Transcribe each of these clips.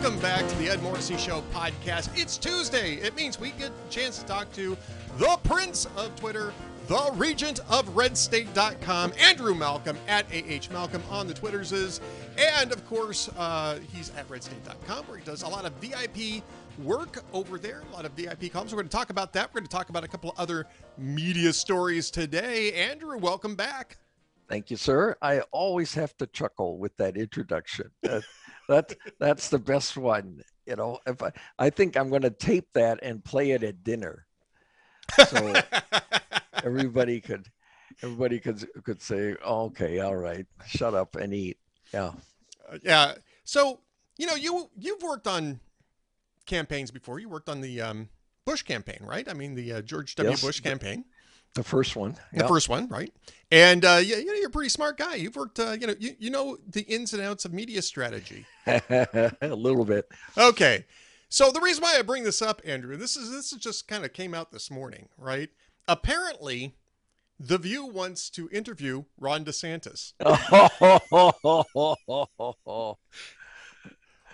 Welcome back to the Ed Morrissey Show podcast. It's Tuesday. It means we get a chance to talk to the Prince of Twitter, the Regent of RedState.com, Andrew Malcolm at AH Malcolm on the Twitters is, and of course, uh, he's at RedState.com where he does a lot of VIP work over there, a lot of VIP columns. We're going to talk about that. We're going to talk about a couple of other media stories today. Andrew, welcome back. Thank you, sir. I always have to chuckle with that introduction. That that's the best one. You know, if I, I think I'm going to tape that and play it at dinner, so everybody could everybody could could say, oh, "Okay, all right, shut up and eat." Yeah, Uh, yeah. So you know, you you've worked on campaigns before. You worked on the um, Bush campaign, right? I mean, the uh, George W. Yes. Bush campaign, the first one. the first one, right? And uh, yeah, you know, you're a pretty smart guy. You've worked, uh, you know, you, you know the ins and outs of media strategy. a little bit. Okay. So the reason why I bring this up, Andrew, this is this is just kind of came out this morning, right? Apparently, The View wants to interview Ron DeSantis. I,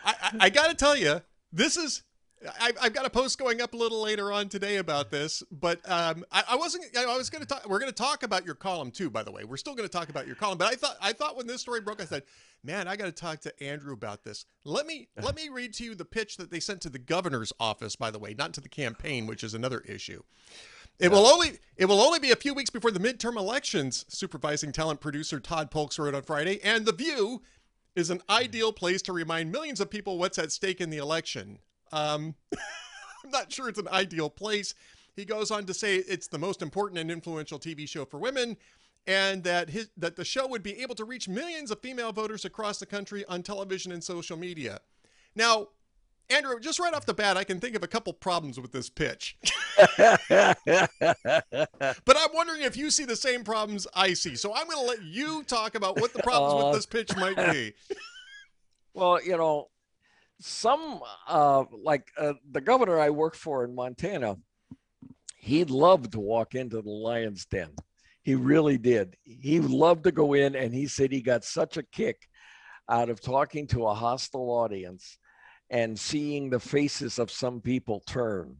I, I got to tell you, this is. I, I've got a post going up a little later on today about this, but um, I, I wasn't. I was going to talk. We're going to talk about your column too. By the way, we're still going to talk about your column. But I thought. I thought when this story broke, I said, "Man, I got to talk to Andrew about this." Let me let me read to you the pitch that they sent to the governor's office. By the way, not to the campaign, which is another issue. It will only it will only be a few weeks before the midterm elections. Supervising talent producer Todd Polks wrote on Friday, and the View is an ideal place to remind millions of people what's at stake in the election. Um, I'm not sure it's an ideal place. He goes on to say it's the most important and influential TV show for women, and that his that the show would be able to reach millions of female voters across the country on television and social media. Now, Andrew, just right off the bat, I can think of a couple problems with this pitch. But I'm wondering if you see the same problems I see. So I'm going to let you talk about what the problems Uh, with this pitch might be. well, you know, some uh, like uh, the governor I worked for in Montana, he loved to walk into the lion's den. He really did. He loved to go in, and he said he got such a kick out of talking to a hostile audience and seeing the faces of some people turn.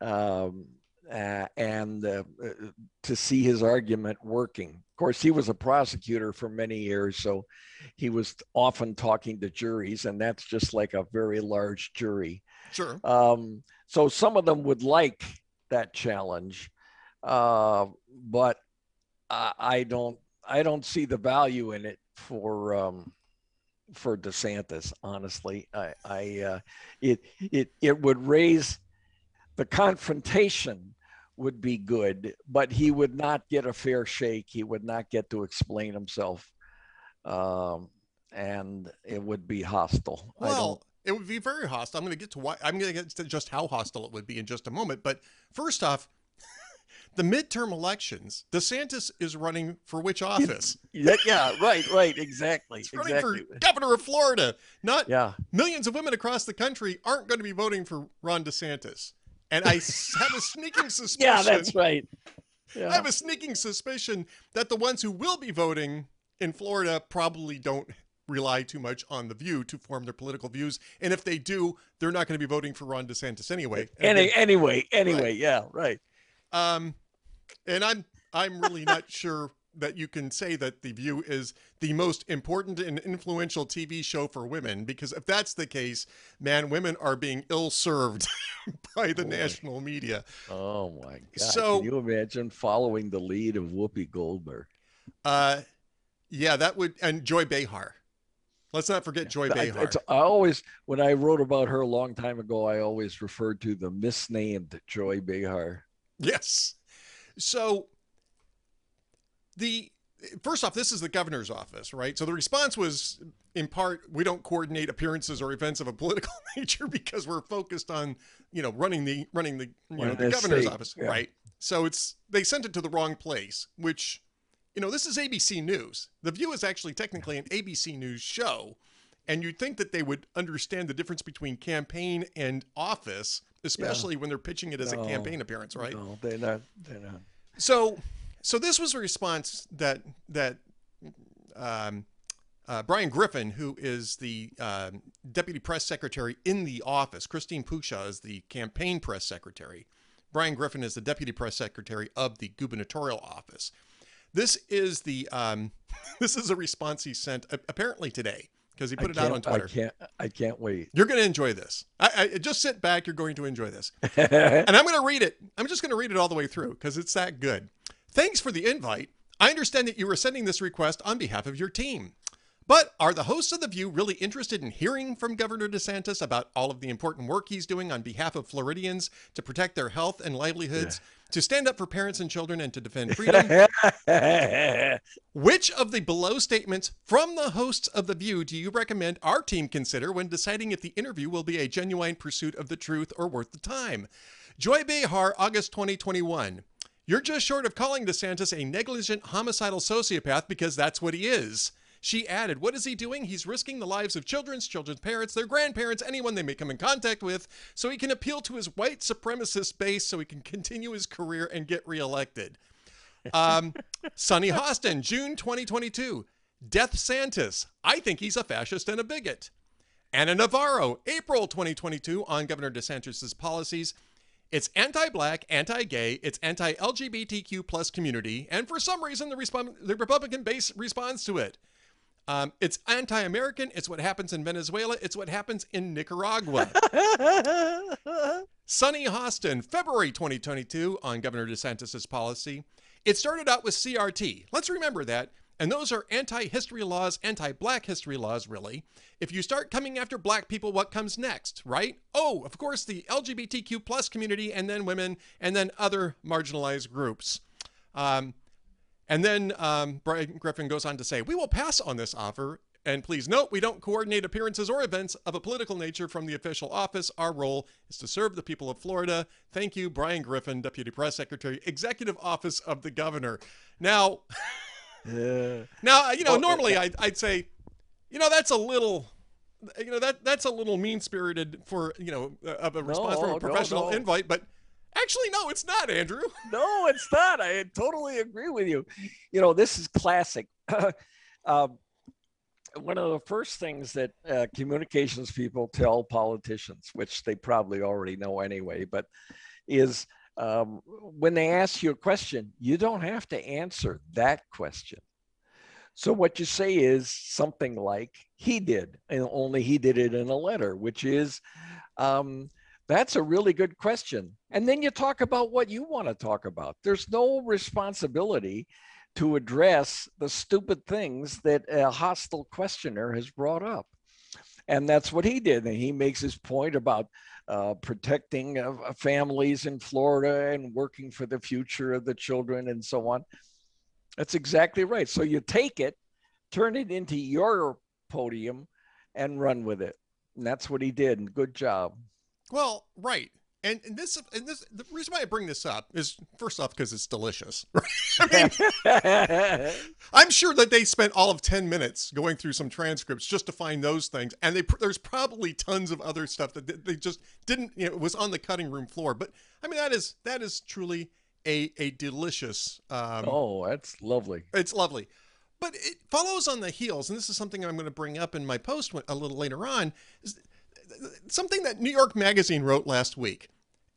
Um, uh, and uh, uh, to see his argument working. Of course, he was a prosecutor for many years, so he was often talking to juries, and that's just like a very large jury. Sure. Um, so some of them would like that challenge, uh, but I, I don't. I don't see the value in it for um, for DeSantis. Honestly, I, I uh, it it it would raise the confrontation would be good, but he would not get a fair shake. He would not get to explain himself, um, and it would be hostile. Well, it would be very hostile. I'm going to get to why. I'm going to get to just how hostile it would be in just a moment. But first off, the midterm elections. DeSantis is running for which office? Yeah, yeah, right, right, exactly, He's running exactly. for governor of Florida. Not Yeah, millions of women across the country aren't going to be voting for Ron DeSantis. And I have a sneaking suspicion. yeah, that's right. I have a sneaking suspicion that the ones who will be voting in Florida probably don't rely too much on the view to form their political views. And if they do, they're not going to be voting for Ron DeSantis anyway. Any, anyway, anyway, yeah, right. um, and I'm I'm really not sure that you can say that the View is the most important and influential TV show for women because if that's the case, man, women are being ill served by the Boy. national media. Oh my God! So- Can you imagine following the lead of Whoopi Goldberg? Uh, yeah, that would and Joy Behar. Let's not forget Joy I, Behar. it's- I always, when I wrote about her a long time ago, I always referred to the misnamed Joy Behar. Yes. So the first off, this is the governor's office, right? So the response was in part, we don't coordinate appearances or events of a political nature because we're focused on, you know, running the running the you know the governor's state, office, yeah. right? So it's they sent it to the wrong place, which you know, this is ABC News. The View is actually technically an ABC News show. And you'd think that they would understand the difference between campaign and office, especially when they're pitching it as a campaign appearance, right? No, they're not. They're not. So, so this was a response that that um, uh, Brian Griffin, who is the um, deputy press secretary in the office. Christine Pushaw is the campaign press secretary. Brian Griffin is the deputy press secretary of the gubernatorial office. This is the um, this is a response he sent apparently today because he put it out on Twitter. I can't. I can't wait. You're going to enjoy this. I, I, just sit back. You're going to enjoy this, and I'm going to read it. I'm just going to read it all the way through because it's that good. Thanks for the invite. I understand that you were sending this request on behalf of your team. But are the hosts of The View really interested in hearing from Governor DeSantis about all of the important work he's doing on behalf of Floridians to protect their health and livelihoods, yeah. to stand up for parents and children, and to defend freedom? Which of the below statements from the hosts of The View do you recommend our team consider when deciding if the interview will be a genuine pursuit of the truth or worth the time? Joy Behar, August 2021. You're just short of calling DeSantis a negligent homicidal sociopath because that's what he is. She added, What is he doing? He's risking the lives of children's children's parents, their grandparents, anyone they may come in contact with, so he can appeal to his white supremacist base so he can continue his career and get reelected. Um, Sunny Hostin, June 2022. Death Santis. I think he's a fascist and a bigot. Ana Navarro, April 2022, on Governor DeSantis' policies. It's anti-black, anti-gay, it's anti-LGBTQ plus community, and for some reason the, resp- the Republican base responds to it. Um, it's anti American. It's what happens in Venezuela. It's what happens in Nicaragua. Sunny Hostin, February 2022, on Governor DeSantis' policy. It started out with CRT. Let's remember that. And those are anti history laws, anti black history laws, really. If you start coming after black people, what comes next, right? Oh, of course, the LGBTQ plus community, and then women, and then other marginalized groups. Um, and then um, Brian Griffin goes on to say, We will pass on this offer. And please note, we don't coordinate appearances or events of a political nature from the official office. Our role is to serve the people of Florida. Thank you, Brian Griffin, Deputy Press Secretary, Executive Office of the Governor. Now, now you know, well, normally I'd, I'd say, you know, that's a little you know that that's a little mean spirited for you know of a response no, from a professional no, no. invite but Actually, no, it's not, Andrew. no, it's not. I totally agree with you. You know, this is classic. um, one of the first things that uh, communications people tell politicians, which they probably already know anyway, but is um, when they ask you a question, you don't have to answer that question. So what you say is something like he did, and only he did it in a letter, which is, um, that's a really good question. And then you talk about what you want to talk about. There's no responsibility to address the stupid things that a hostile questioner has brought up. And that's what he did. And he makes his point about uh, protecting uh, families in Florida and working for the future of the children and so on. That's exactly right. So you take it, turn it into your podium, and run with it. And that's what he did. And good job. Well, right. And, and this and this the reason why I bring this up is first off because it's delicious. I mean, I'm sure that they spent all of 10 minutes going through some transcripts just to find those things, and they there's probably tons of other stuff that they just didn't you know was on the cutting room floor. But I mean that is that is truly a a delicious. Um, oh, that's lovely. It's lovely. But it follows on the heels, and this is something I'm going to bring up in my post a little later on. Is something that New York Magazine wrote last week,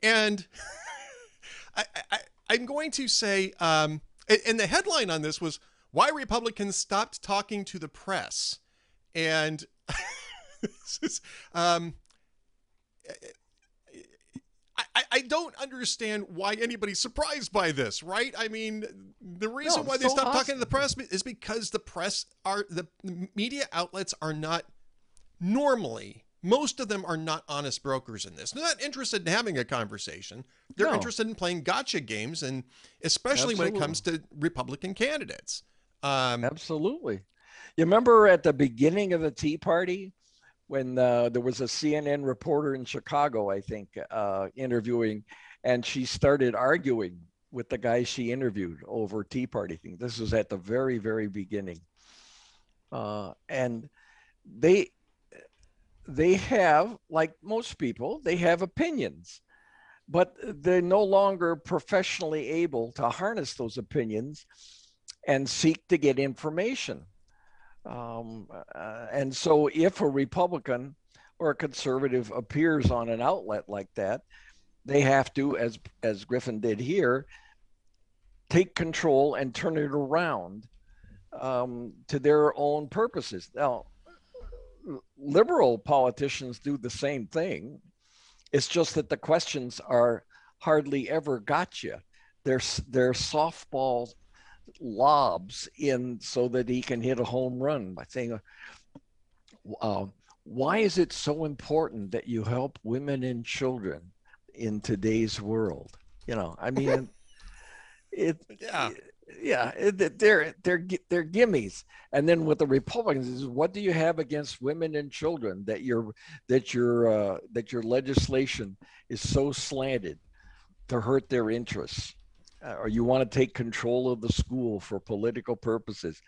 and I, I, am going to say, um, and the headline on this was why Republicans stopped talking to the press, and this is, um, I, I don't understand why anybody's surprised by this, right? I mean, the reason no, why they stopped awesome. talking to the press is because the press are the media outlets are not normally most of them are not honest brokers in this. They're not interested in having a conversation. They're no. interested in playing gotcha games, and especially Absolutely. when it comes to Republican candidates. Um, Absolutely. You remember at the beginning of the Tea Party when uh, there was a CNN reporter in Chicago, I think, uh, interviewing, and she started arguing with the guy she interviewed over Tea Party thing. This was at the very, very beginning. Uh, and they they have, like most people, they have opinions, but they're no longer professionally able to harness those opinions and seek to get information. Um, uh, and so, if a Republican or a conservative appears on an outlet like that, they have to, as as Griffin did here, take control and turn it around um, to their own purposes. Now, liberal politicians do the same thing. It's just that the questions are hardly ever gotcha. They're they're softball lobs in so that he can hit a home run by saying, uh, "Why is it so important that you help women and children in today's world?" You know, I mean, it. Yeah. Yeah, they're they're they're gimmies. And then with the Republicans, is what do you have against women and children that your that your uh, that your legislation is so slanted to hurt their interests? Uh, or you want to take control of the school for political purposes.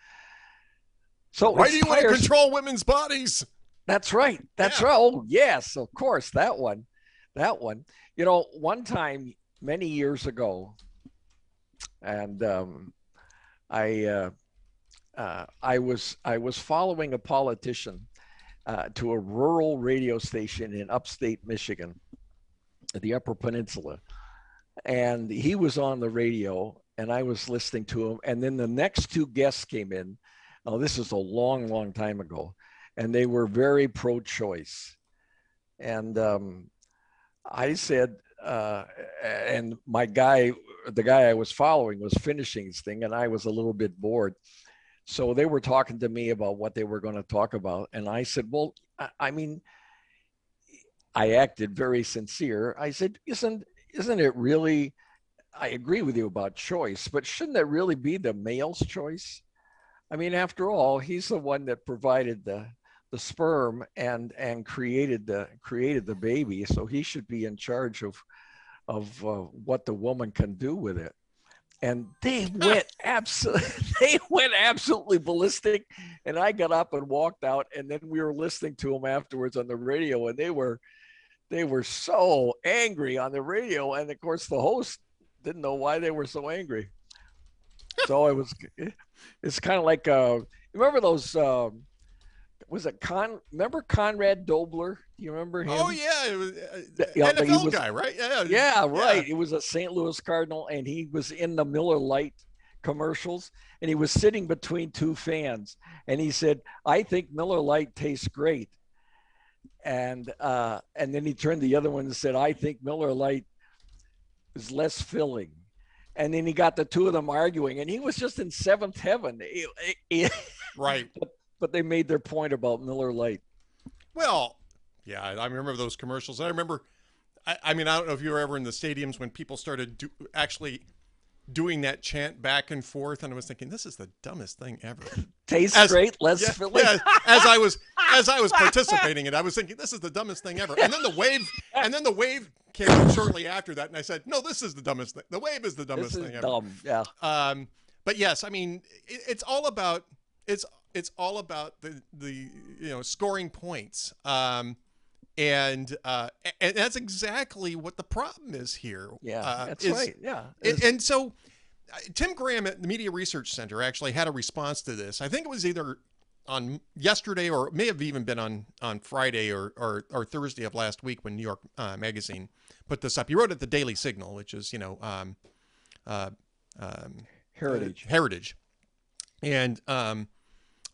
So why do you want to control women's bodies? That's right. That's yeah. right. Oh, yes, of course. That one. That one. You know, one time many years ago, and um, I uh, uh, I was I was following a politician uh, to a rural radio station in upstate Michigan, the Upper Peninsula, and he was on the radio and I was listening to him. And then the next two guests came in. Oh, this is a long, long time ago, and they were very pro-choice. And um, I said, uh, and my guy, the guy I was following, was finishing his thing, and I was a little bit bored. So they were talking to me about what they were going to talk about, and I said, "Well, I, I mean." I acted very sincere. I said, "Isn't isn't it really? I agree with you about choice, but shouldn't that really be the male's choice? I mean, after all, he's the one that provided the the sperm and and created the created the baby, so he should be in charge of of uh, what the woman can do with it. And they went absolutely they went absolutely ballistic. And I got up and walked out, and then we were listening to them afterwards on the radio, and they were they were so angry on the radio, and of course the host didn't know why they were so angry. so it was, it's kind of like, uh, remember those? Um, was it Con? Remember Conrad Dobler? Do you remember him? Oh yeah, it was, uh, yeah, NFL was, guy, right? Yeah, yeah, right. It was a St. Louis Cardinal, and he was in the Miller Lite commercials, and he was sitting between two fans, and he said, "I think Miller Lite tastes great." and uh, and then he turned the other one and said, "I think Miller Lite is less filling." And then he got the two of them arguing, and he was just in seventh heaven. right. But, they made their point about Miller Lite. Well, yeah, I remember those commercials. I remember. I, I mean, I don't know if you were ever in the stadiums when people started do, actually doing that chant back and forth, and I was thinking, this is the dumbest thing ever. Tastes as, great, less yeah, filling. Yeah, as I was as I was participating in it, I was thinking, this is the dumbest thing ever. And then the wave, and then the wave came shortly after that, and I said, no, this is the dumbest thing. The wave is the dumbest this thing ever. Dumb, yeah. Um, but yes, I mean, it, it's all about it's it's all about the the you know scoring points. Um, and uh, and that's exactly what the problem is here. Yeah, uh, that's is, right. Yeah, and, and so uh, Tim Graham at the Media Research Center actually had a response to this. I think it was either on yesterday or it may have even been on on Friday or or, or Thursday of last week when New York uh, Magazine put this up. He wrote at the Daily Signal, which is you know um, uh, um, Heritage Heritage, and um,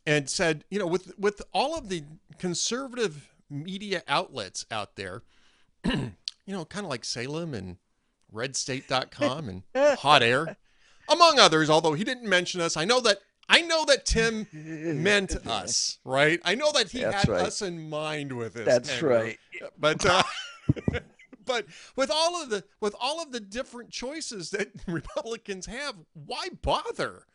and said you know with with all of the conservative media outlets out there, you know, kind of like Salem and RedState.com and Hot Air, among others. Although he didn't mention us, I know that I know that Tim meant us, right? I know that he That's had right. us in mind with this. That's Andrew. right. But uh, but with all of the with all of the different choices that Republicans have, why bother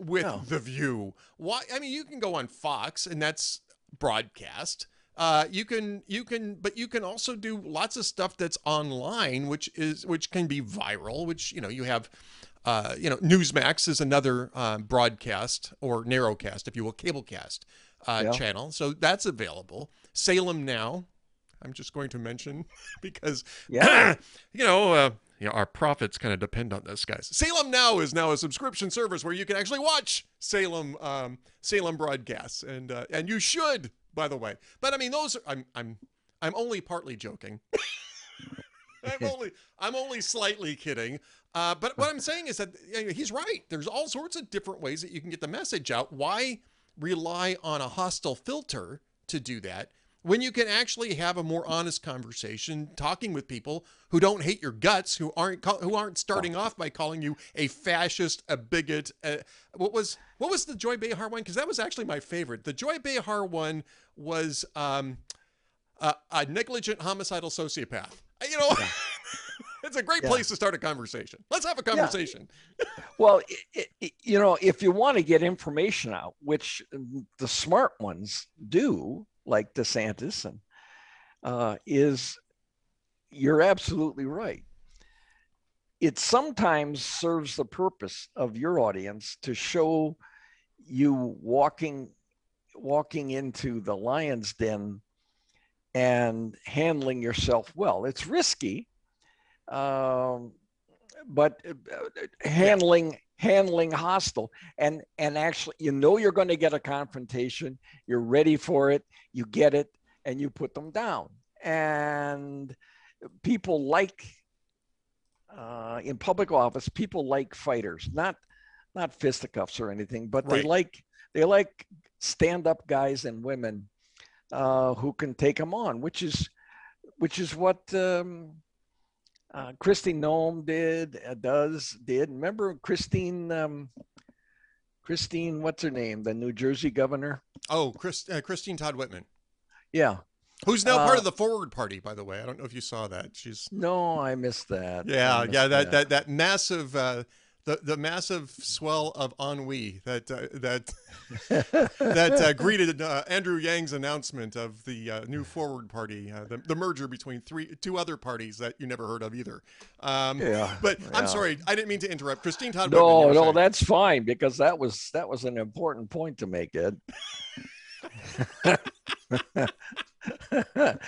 with no. the View? Why? I mean, you can go on Fox, and that's broadcast. Uh, you can you can but you can also do lots of stuff that's online which is which can be viral which you know you have uh, you know newsmax is another uh, broadcast or narrowcast if you will cablecast uh, yeah. channel so that's available salem now i'm just going to mention because yeah you know uh, you know, our profits kind of depend on this, guys. Salem Now is now a subscription service where you can actually watch Salem um, Salem broadcasts, and uh, and you should, by the way. But I mean, those are, I'm I'm I'm only partly joking. I'm only I'm only slightly kidding. Uh, but what I'm saying is that you know, he's right. There's all sorts of different ways that you can get the message out. Why rely on a hostile filter to do that when you can actually have a more honest conversation, talking with people who don't hate your guts, who aren't who aren't starting off by calling you a fascist, a bigot. Uh, what was what was the Joy Behar one? Because that was actually my favorite. The Joy Behar one was um, a, a negligent homicidal sociopath. You know. Yeah. it's a great yeah. place to start a conversation. Let's have a conversation. Yeah. well, it, it, you know, if you want to get information out, which the smart ones do, like DeSantis, and uh, is you're absolutely right. It sometimes serves the purpose of your audience to show you walking walking into the lion's den and handling yourself well. It's risky, um, but uh, handling handling hostile and and actually you know you're going to get a confrontation you're ready for it you get it and you put them down and people like uh, in public office people like fighters not not fisticuffs or anything but right. they like they like stand up guys and women uh, who can take them on which is which is what um, uh, Kristi Noem did, uh, does, did. Remember Christine, um, Christine, what's her name? The New Jersey governor? Oh, Chris, uh, Christine Todd Whitman. Yeah. Who's now part of uh, the Forward Party, by the way. I don't know if you saw that. She's no, I missed that. Yeah, missed yeah, that, that that that massive uh, the the massive swell of ennui that uh, that that uh, greeted uh, Andrew Yang's announcement of the uh, new Forward Party, uh, the, the merger between three two other parties that you never heard of either. Um, yeah, but I'm sorry, I didn't mean to interrupt. Christine Todd. No, no, saying. that's fine because that was that was an important point to make, Ed.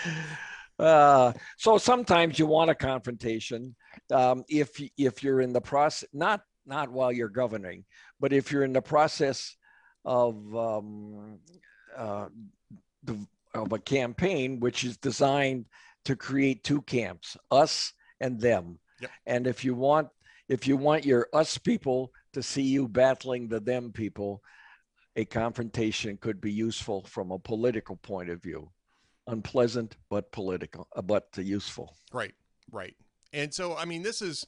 Uh, so sometimes you want a confrontation um, if if you're in the process, not not while you're governing, but if you're in the process of um, uh, the, of a campaign which is designed to create two camps, us and them. Yep. And if you want if you want your us people to see you battling the them people, a confrontation could be useful from a political point of view. Unpleasant, but political, uh, but useful. Right, right. And so, I mean, this is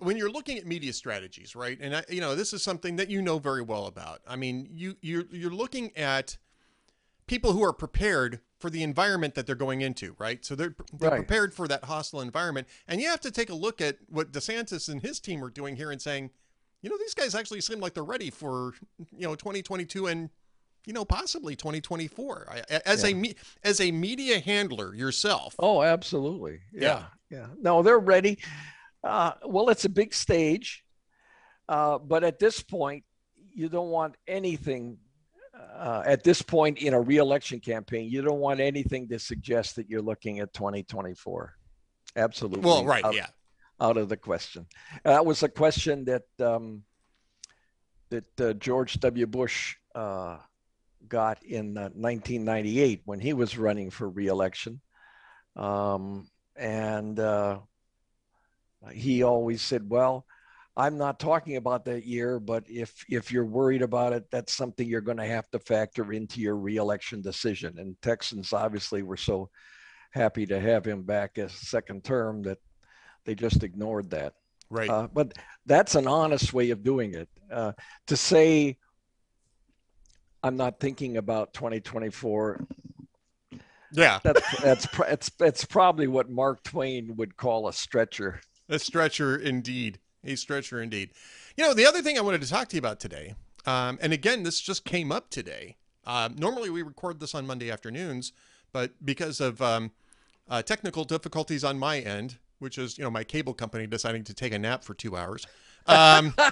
when you're looking at media strategies, right? And I, you know, this is something that you know very well about. I mean, you you're you're looking at people who are prepared for the environment that they're going into, right? So they're, they're right. prepared for that hostile environment, and you have to take a look at what DeSantis and his team are doing here and saying, you know, these guys actually seem like they're ready for you know 2022 and you know possibly 2024 as yeah. a as a media handler yourself oh absolutely yeah yeah, yeah. no they're ready uh, well, it's a big stage, uh, but at this point, you don't want anything. Uh, at this point in a reelection campaign, you don't want anything to suggest that you're looking at 2024. Absolutely. Well, right, out, yeah. Out of the question. That was a question that um, that uh, George W. Bush uh, got in 1998 uh, when he was running for reelection. Um, and he always said, well, I'm not talking about that year, but if if you're worried about it, that's something you're going to have to factor into your reelection decision. And Texans obviously were so happy to have him back as second term that they just ignored that. Right. Uh, but that's an honest way of doing it. Uh, to say I'm not thinking about 2024. Yeah. That's that's that's that's probably what Mark Twain would call a stretcher. A stretcher indeed. A stretcher indeed. You know, the other thing I wanted to talk to you about today, um, and again, this just came up today. Uh, normally, we record this on Monday afternoons, but because of um, uh, technical difficulties on my end, which is you know my cable company deciding to take a nap for two hours. Um,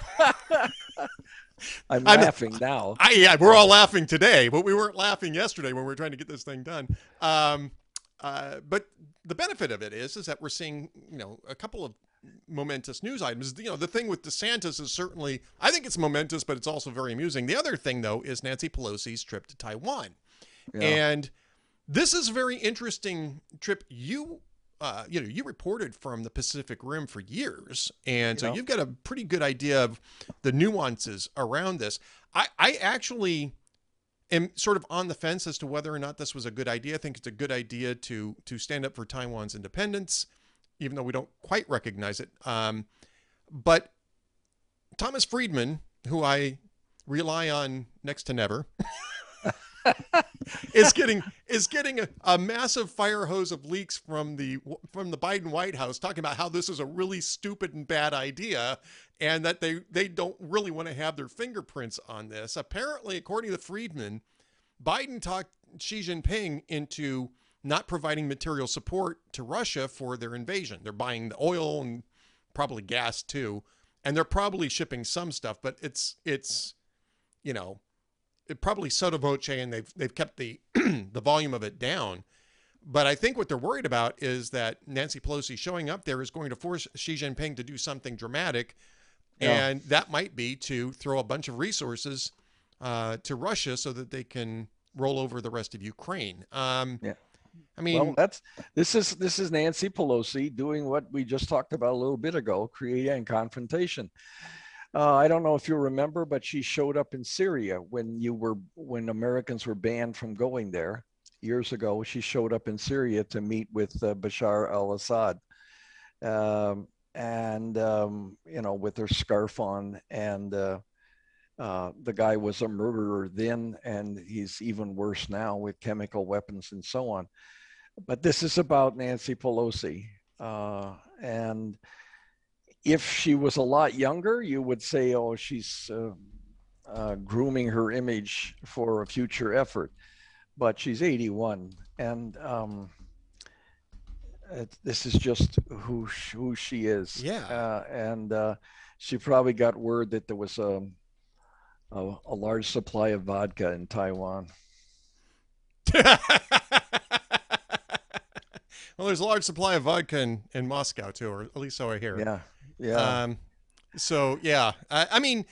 I'm laughing I'm, now. I, yeah, we're all laughing today, but we weren't laughing yesterday when we were trying to get this thing done. Um, uh, but the benefit of it is is that we're seeing you know a couple of momentous news items. You know, the thing with DeSantis is certainly, I think it's momentous, but it's also very amusing. The other thing, though, is Nancy Pelosi's trip to Taiwan. Yeah. And this is a very interesting trip. You uh, you know, you reported from the Pacific Rim for years, and so you've got a pretty good idea of the nuances around this. I, I actually am sort of on the fence as to whether or not this was a good idea. I think it's a good idea to to stand up for Taiwan's independence, even though we don't quite recognize it. Um, but Thomas Friedman, who I rely on next to never. is getting is getting a, a, massive fire hose of leaks from the from the Biden White House talking about how this is a really stupid and bad idea and that they they don't really want to have their fingerprints on this. Apparently, according to Friedman, Biden talked Xi Jinping into not providing material support to Russia for their invasion. They're buying the oil and probably gas too, and they're probably shipping some stuff, but it's it's you know it probably sotto voce and they've they've kept the the volume of it down. But I think what they're worried about is that Nancy Pelosi showing up there is going to force Xi Jinping to do something dramatic, yeah. and that might be to throw a bunch of resources uh, to Russia so that they can roll over the rest of Ukraine. Um, yeah. I mean, well, that's this is this is Nancy Pelosi doing what we just talked about a little bit ago, creating confrontation. Uh, I don't know if you remember, but she showed up in Syria when you were when Americans were banned from going there years ago. She showed up in Syria to meet with uh, Bashar al-Assad, um, and um, you know, with her scarf on, and uh, uh, the guy was a murderer then, and he's even worse now with chemical weapons and so on. But this is about Nancy Pelosi, uh, and if she was a lot younger, you would say, oh, she's uh, uh, grooming her image for a future effort. But she's 81, and um, it, this is just who who she is. Yeah, uh, and uh, she probably got word that there was a, a, a large supply of vodka in Taiwan. well, there's a large supply of vodka in, in Moscow too, or at least so I hear. Yeah, yeah. Um, so yeah, I, I mean,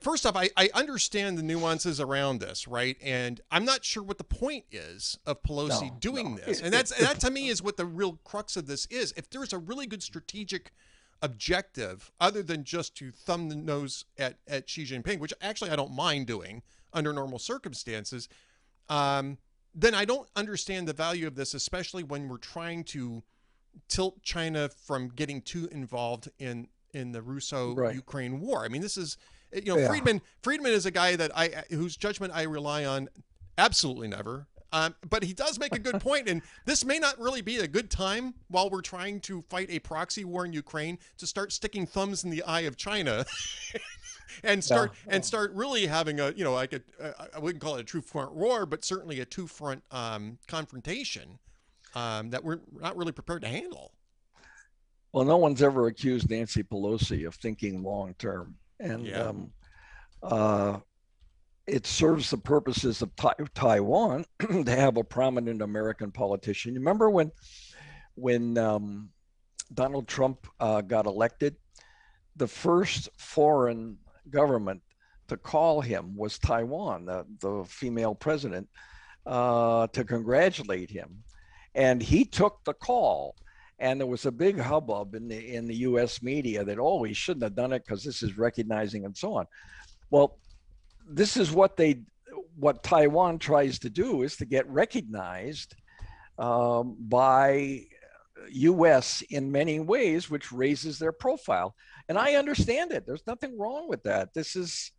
first off, I, I understand the nuances around this, right? And I'm not sure what the point is of Pelosi no, doing no. this. And that's that to me is what the real crux of this is. If there's a really good strategic objective other than just to thumb the nose at, at Xi Jinping, which actually I don't mind doing under normal circumstances, um, then I don't understand the value of this, especially when we're trying to tilt China from getting too involved in in the Russo-Ukraine right. war. I mean, this is you know yeah. Friedman. Friedman is a guy that I whose judgment I rely on absolutely never. Um, but he does make a good point, and this may not really be a good time while we're trying to fight a proxy war in Ukraine to start sticking thumbs in the eye of China. and start yeah. and start really having a you know like a I wouldn't call it a true front war, but certainly a two front um, confrontation um, that we're not really prepared to handle. Well, no one's ever accused Nancy Pelosi of thinking long term, and yeah. um, uh, it serves the purposes of ta- Taiwan to have a prominent American politician. You remember when when um, Donald Trump uh, got elected, the first foreign government to call him was Taiwan, the, the female president, uh, to congratulate him and he took the call and there was a big hubbub in the in the U.S. media that oh he shouldn't have done it because this is recognizing and so on. Well, this is what they what Taiwan tries to do is to get recognized um, by U.S. in many ways, which raises their profile. And I understand it. There's nothing wrong with that. This is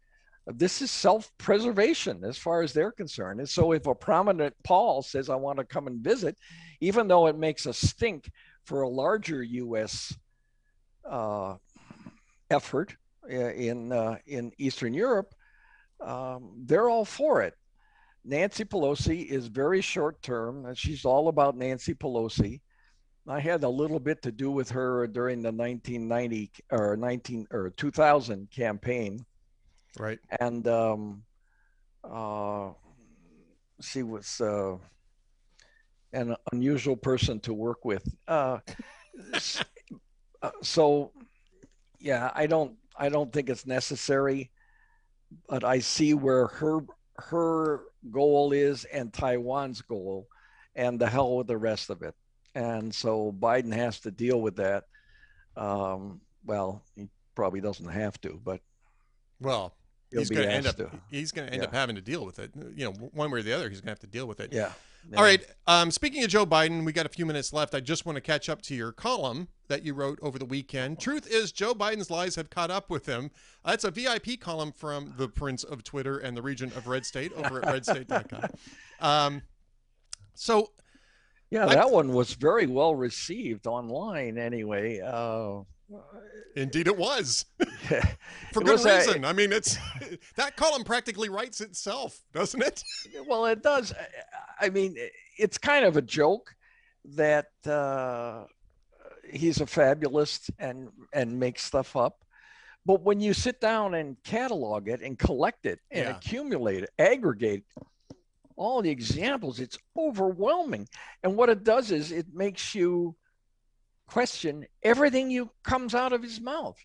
this is self-preservation as far as they're concerned. And so if a prominent pol says, I want to come and visit, even though it makes a stink for a larger U.S. Uh, effort in, uh, in Eastern Europe, um, they're all for it. Nancy Pelosi is very short term. and She's all about Nancy Pelosi. I had a little bit to do with her during the 1990 or 19 or 2000 campaign Right. And um, uh, she was uh, an unusual person to work with. Uh, Uh, so, yeah, I don't I don't think it's necessary, but I see where her her goal is and Taiwan's goal, and the hell with the rest of it. And so Biden has to deal with that. Um, well, he probably doesn't have to, but well, he's going to end up he's going to end Yeah. up having to deal with it. You know, one way or the other, he's going to have to deal with it. yeah. All right. Um, speaking of Joe Biden, we got a few minutes left. I just want to catch up to your column that you wrote over the weekend. Truth is, Joe Biden's lies have caught up with him. Uh, it's a VIP column from the Prince of Twitter and the region of Red State over at redstate.com. Um, so, Yeah, that one was very well received online. Anyway, uh, indeed, it was for It good was a- reason. I mean, it's that column practically writes itself, doesn't it? well, it does. I- I mean, it's kind of a joke that uh, he's a fabulist and and makes stuff up. But when you sit down and catalog it and collect it and Yeah. accumulate it, aggregate all the examples, it's overwhelming. And what it does is it makes you question everything you comes out of his mouth,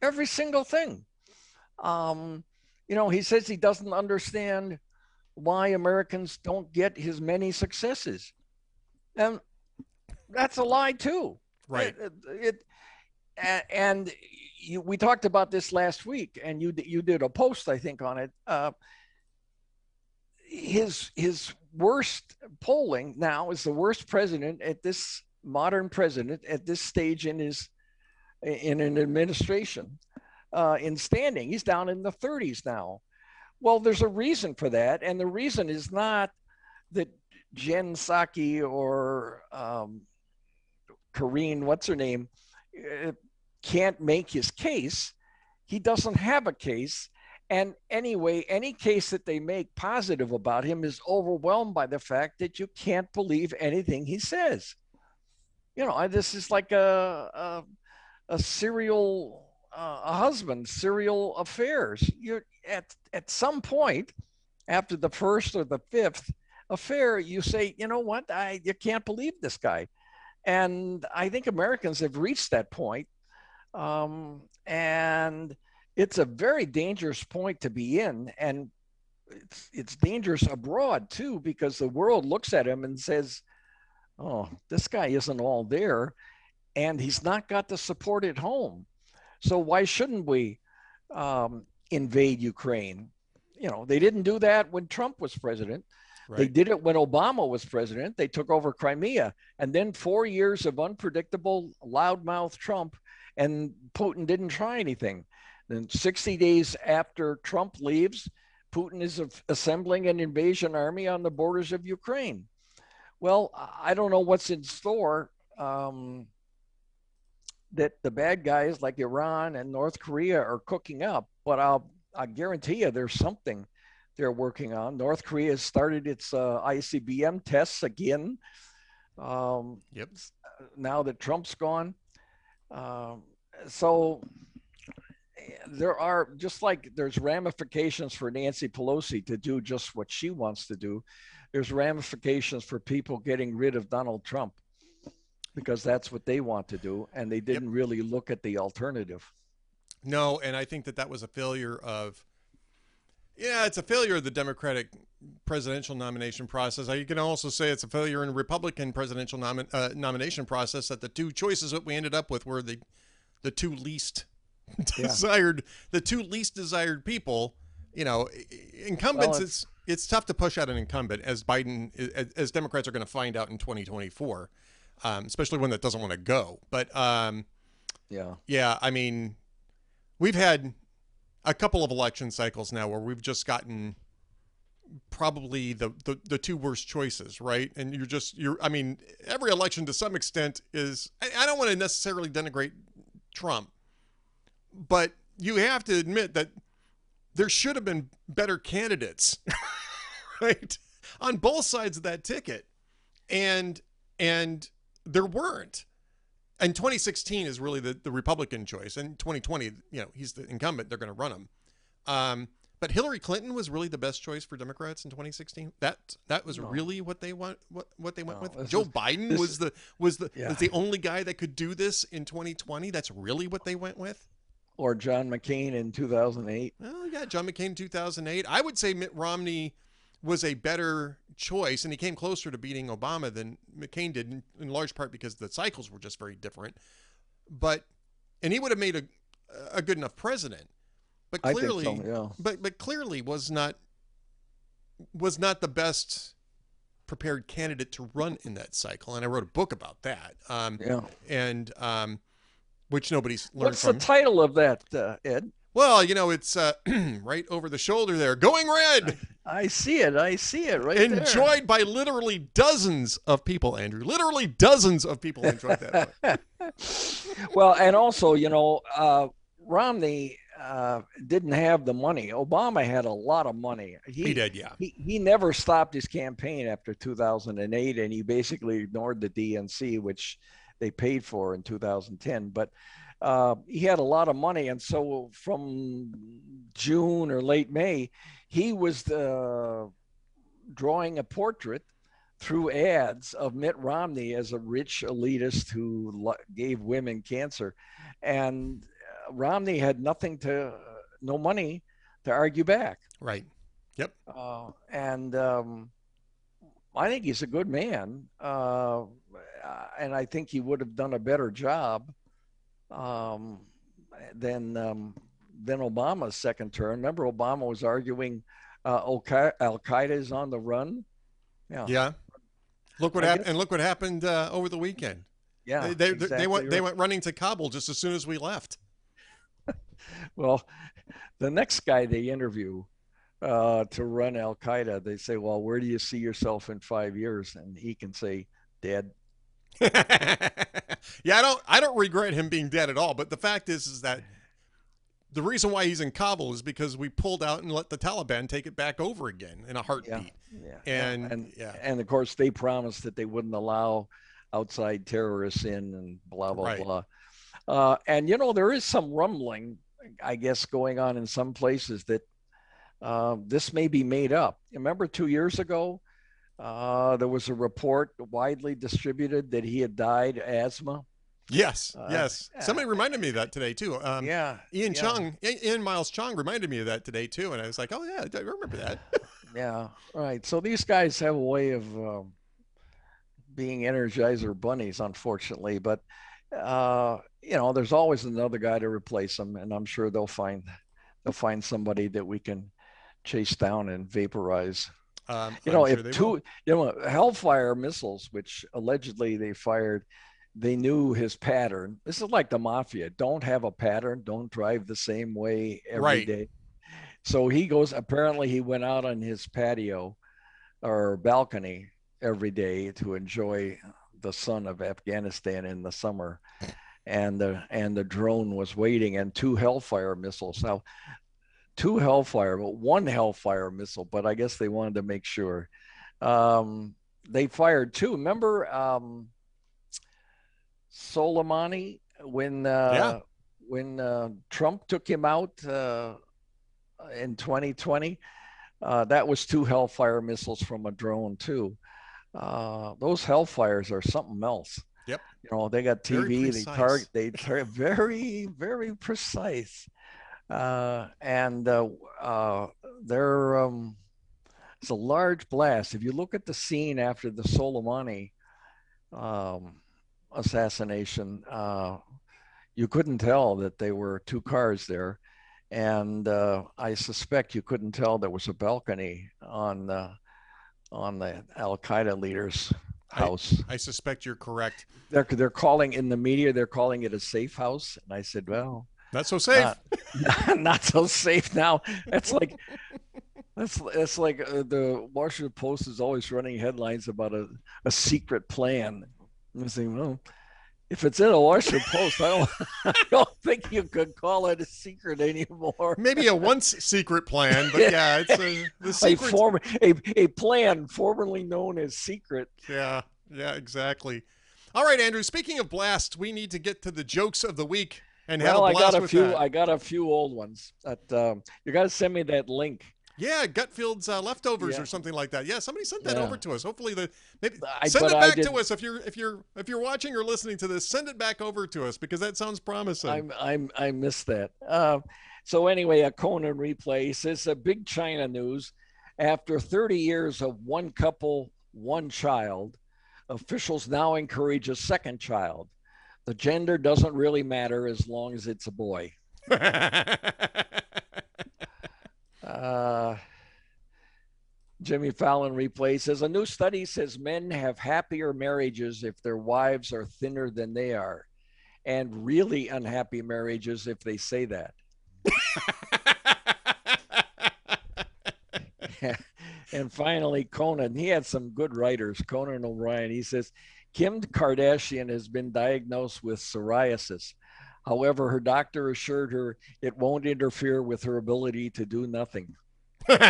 every single thing. Um, you know, he says he doesn't understand why Americans don't get his many successes. And that's a lie too. Right. It, it- a- and you, we talked about this last week, and you you did a post I think on it. Uh, his his worst polling now is the worst president at this modern president at this stage in his in an administration uh, in standing. He's down in the 30s now. Well, there's a reason for that, and the reason is not that Jen Psaki or um, Karine, what's her name, uh, can't make his case. He doesn't have a case. And anyway, any case that they make positive about him is overwhelmed by the fact that you can't believe anything he says. You know, I- this is like a a, a serial uh, a husband, serial affairs. You're at at some point after the first or the fifth affair, you say, you know what, I you can't believe this guy, and I think Americans have reached that point, um, and it's a very dangerous point to be in, and it's it's dangerous abroad too because the world looks at him and says, oh, this guy isn't all there, and he's not got the support at home. So why shouldn't we um, invade Ukraine? You know, they didn't do that when Trump was president. They did it when Obama was president. They took over Crimea. And then four years of unpredictable, loudmouth Trump, and Putin didn't try anything. Then 60 days after Trump leaves, Putin is assembling an invasion army on the borders of Ukraine. Well, I don't know what's in store. Um, that the bad guys like Iran and North Korea are cooking up, but I'll I guarantee you there's something they're working on. North Korea has started its uh, ICBM tests again. Um, Yep. now that Trump's gone, um, so eh, there are just like there's ramifications for Nancy Pelosi to do just what she wants to do. There's ramifications for people getting rid of Donald Trump because that's what they want to do, and they didn't really look at the alternative. No, and I think that that was a failure of. Yeah, it's a failure of the Democratic presidential nomination process. You can also say it's a failure in the Republican presidential nomi- uh, nomination process. That the two choices that we ended up with were the the two least Yeah. desired, the two least desired people. You know, incumbents. Well, it's it's tough to push out an incumbent, as Biden, as, as Democrats are going to find out in 2024, um, especially one that doesn't want to go. But um, Yeah, yeah, I mean, we've had a couple of election cycles now where we've just gotten probably the, the the two worst choices, right? And you're just you're I mean, every election to some extent is I, I don't want to necessarily denigrate Trump, but you have to admit that there should have been better candidates, right? On both sides of that ticket. And and there weren't and 2016 is really the, the Republican choice. And 2020, you know, he's the incumbent. They're going to run him. Um, But Hillary Clinton was really the best choice for Democrats in 2016. That that was No. really what they want. What what they went No, with. Joe is- Biden was the was the Yeah. was the only guy that could do this in 2020. That's really what they went with. Or John McCain in 2008. Well, yeah, John McCain in 2008. I would say Mitt Romney was a better choice, and he came closer to beating Obama than McCain did, in, in large part because the cycles were just very different. But and he would have made a a good enough president. But clearly, so, yeah. but but clearly was not was not the best prepared candidate to run in that cycle. And I wrote a book about that. Um, Yeah. and um, which nobody's learned What's from. the title of that, uh, Ed? well, you know, it's uh, right over the shoulder there. Going red. I see it. I see it right there. enjoyed by literally dozens of people, Andrew. Literally dozens of people enjoyed that. well, and also, you know, uh, Romney uh, didn't have the money. Obama had a lot of money. he did, yeah. He, he never stopped his campaign after 2008, and he basically ignored the DNC, which they paid for in 2010. But uh, he had a lot of money, and so from June or late May, he was uh, drawing a portrait through ads of Mitt Romney as a rich elitist who gave women cancer, and uh, Romney had nothing to, no money to argue back. Right. Yep. Uh, and um, I think he's a good man, uh, and I think he would have done a better job um, than um, than Obama's second term. Remember, Obama was arguing uh, Al Qaeda is on the run. Yeah, Yeah. Look what happened, and look what happened uh, over the weekend. yeah. they, they, exactly they went they went running to Kabul just as soon as we left. Well, the next guy they interview uh, to run Al Qaeda, they say, "Well, where do you see yourself in five years?" And he can say, "Dead." yeah, I don't I don't regret him being dead at all. But the fact is, is that the reason why he's in Kabul is because we pulled out and let the Taliban take it back over again in a heartbeat. Yeah. And, and yeah, and of course they promised that they wouldn't allow outside terrorists in and blah blah Right. blah. Uh, and you know there is some rumbling, I guess, going on in some places that uh, this may be made up. Remember two years ago, uh, there was a report widely distributed that he had died asthma. yes, Uh, yes. Somebody reminded me of that today too. Um, yeah, Ian yeah. Cheong, Ian Miles Cheong reminded me of that today too, and I was like, oh yeah, I remember that. Yeah, right. So these guys have a way of um, being energizer bunnies, unfortunately. But uh, you know, there's always another guy to replace them, and I'm sure they'll find they'll find somebody that we can chase down and vaporize. Um, You know, I'm if two, will. you know, Hellfire missiles, which allegedly they fired, they knew his pattern. This is like the mafia. Don't have a pattern. Don't drive the same way every day. Right. So he goes. Apparently, he went out on his patio or balcony every day to enjoy the sun of Afghanistan in the summer, and the and the drone was waiting, and two Hellfire missiles. Now, two Hellfire, but one Hellfire missile. But I guess they wanted to make sure. Um, they fired two. Remember um, Soleimani when uh, Yeah. when uh, Trump took him out uh, in 2020? Uh, that was two Hellfire missiles from a drone too. Uh, those Hellfires are something else. Yep. You know, they got TV. They target. They tar- very very precise. Uh, and uh, uh, they're um, it's a large blast. If you look at the scene after the Soleimani um, assassination, uh, you couldn't tell that they were two cars there, and uh, I suspect you couldn't tell there was a balcony on the on the Al Qaeda leader's I- house. I suspect you're correct. they're they're calling in the media. They're calling it a safe house, and I said, well, Not so safe. not, not so safe now. It's like that's it's like uh, the Washington Post is always running headlines about a, a secret plan. I'm saying, well, if it's in a Washington Post, I don't I don't think you could call it a secret anymore. Maybe a once secret plan, but yeah, it's a, the A form a, a plan formerly known as secret. Yeah, yeah, exactly. All right, Andrew. Speaking of blast, we need to get to the jokes of the week. And have well, a I got a few. that. I got a few old ones. That um, you got to send me that link. Yeah, Gutfeld's uh, leftovers Yeah. or something like that. Yeah, somebody sent that Yeah. over to us. Hopefully, the maybe I- send it back to us if you're if you're if you're watching or listening to this. Send it back over to us because that sounds promising. I'm I'm I missed that. Uh, so anyway, a Conan replay says a big China news. After 30 years of one couple, one child, officials now encourage a second child. The gender doesn't really matter as long as it's a boy. Uh, Jimmy Fallon replay says a new study says men have happier marriages if their wives are thinner than they are, and really unhappy marriages if they say that. and finally, Conan, he had some good writers. Conan O'Brien, he says Kim Kardashian has been diagnosed with psoriasis. However, her doctor assured her it won't interfere with her ability to do nothing. Isn't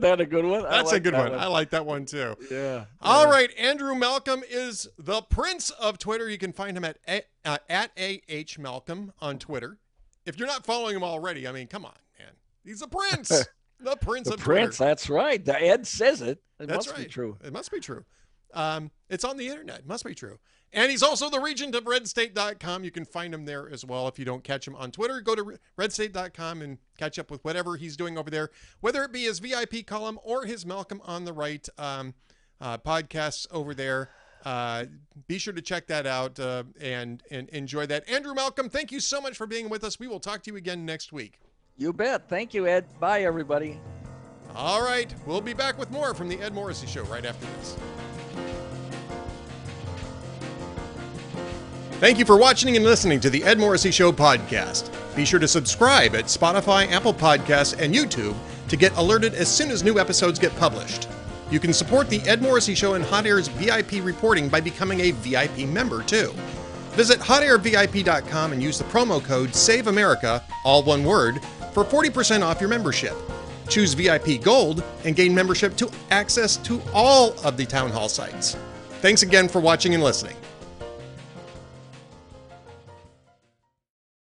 that a good one? That's a good that one. I like that one too. Yeah. All yeah. right, Andrew Malcolm is the prince of Twitter. You can find him at a, uh, at ah Malcolm on Twitter. If you're not following him already, I mean, come on, man, he's a prince, the prince The of prince. Twitter. That's right. The Ed says it. It That's must right. be true. It must be true. Um, it's on the internet. It must be true. And he's also the regent of redstate.com. You can find him there as well. If you don't catch him on Twitter, go to redstate.com and catch up with whatever he's doing over there, whether it be his VIP column or his Malcolm on the Right um, uh, podcasts over there. Uh, be sure to check that out uh, and, and enjoy that. Andrew Malcolm, thank you so much for being with us. We will talk to you again next week. You bet. Thank you, Ed. Bye, everybody. All right. We'll be back with more from the Ed Morrissey Show right after this. Thank you for watching and listening to the Ed Morrissey Show podcast. Be sure to subscribe at Spotify, Apple Podcasts, and YouTube to get alerted as soon as new episodes get published. You can support the Ed Morrissey Show and Hot Air's VIP reporting by becoming a VIP member, too. Visit hotairvip.com and use the promo code SAVEAmerica, all one word, for 40% off your membership. Choose VIP Gold and gain membership to access to all of the town hall sites. Thanks again for watching and listening.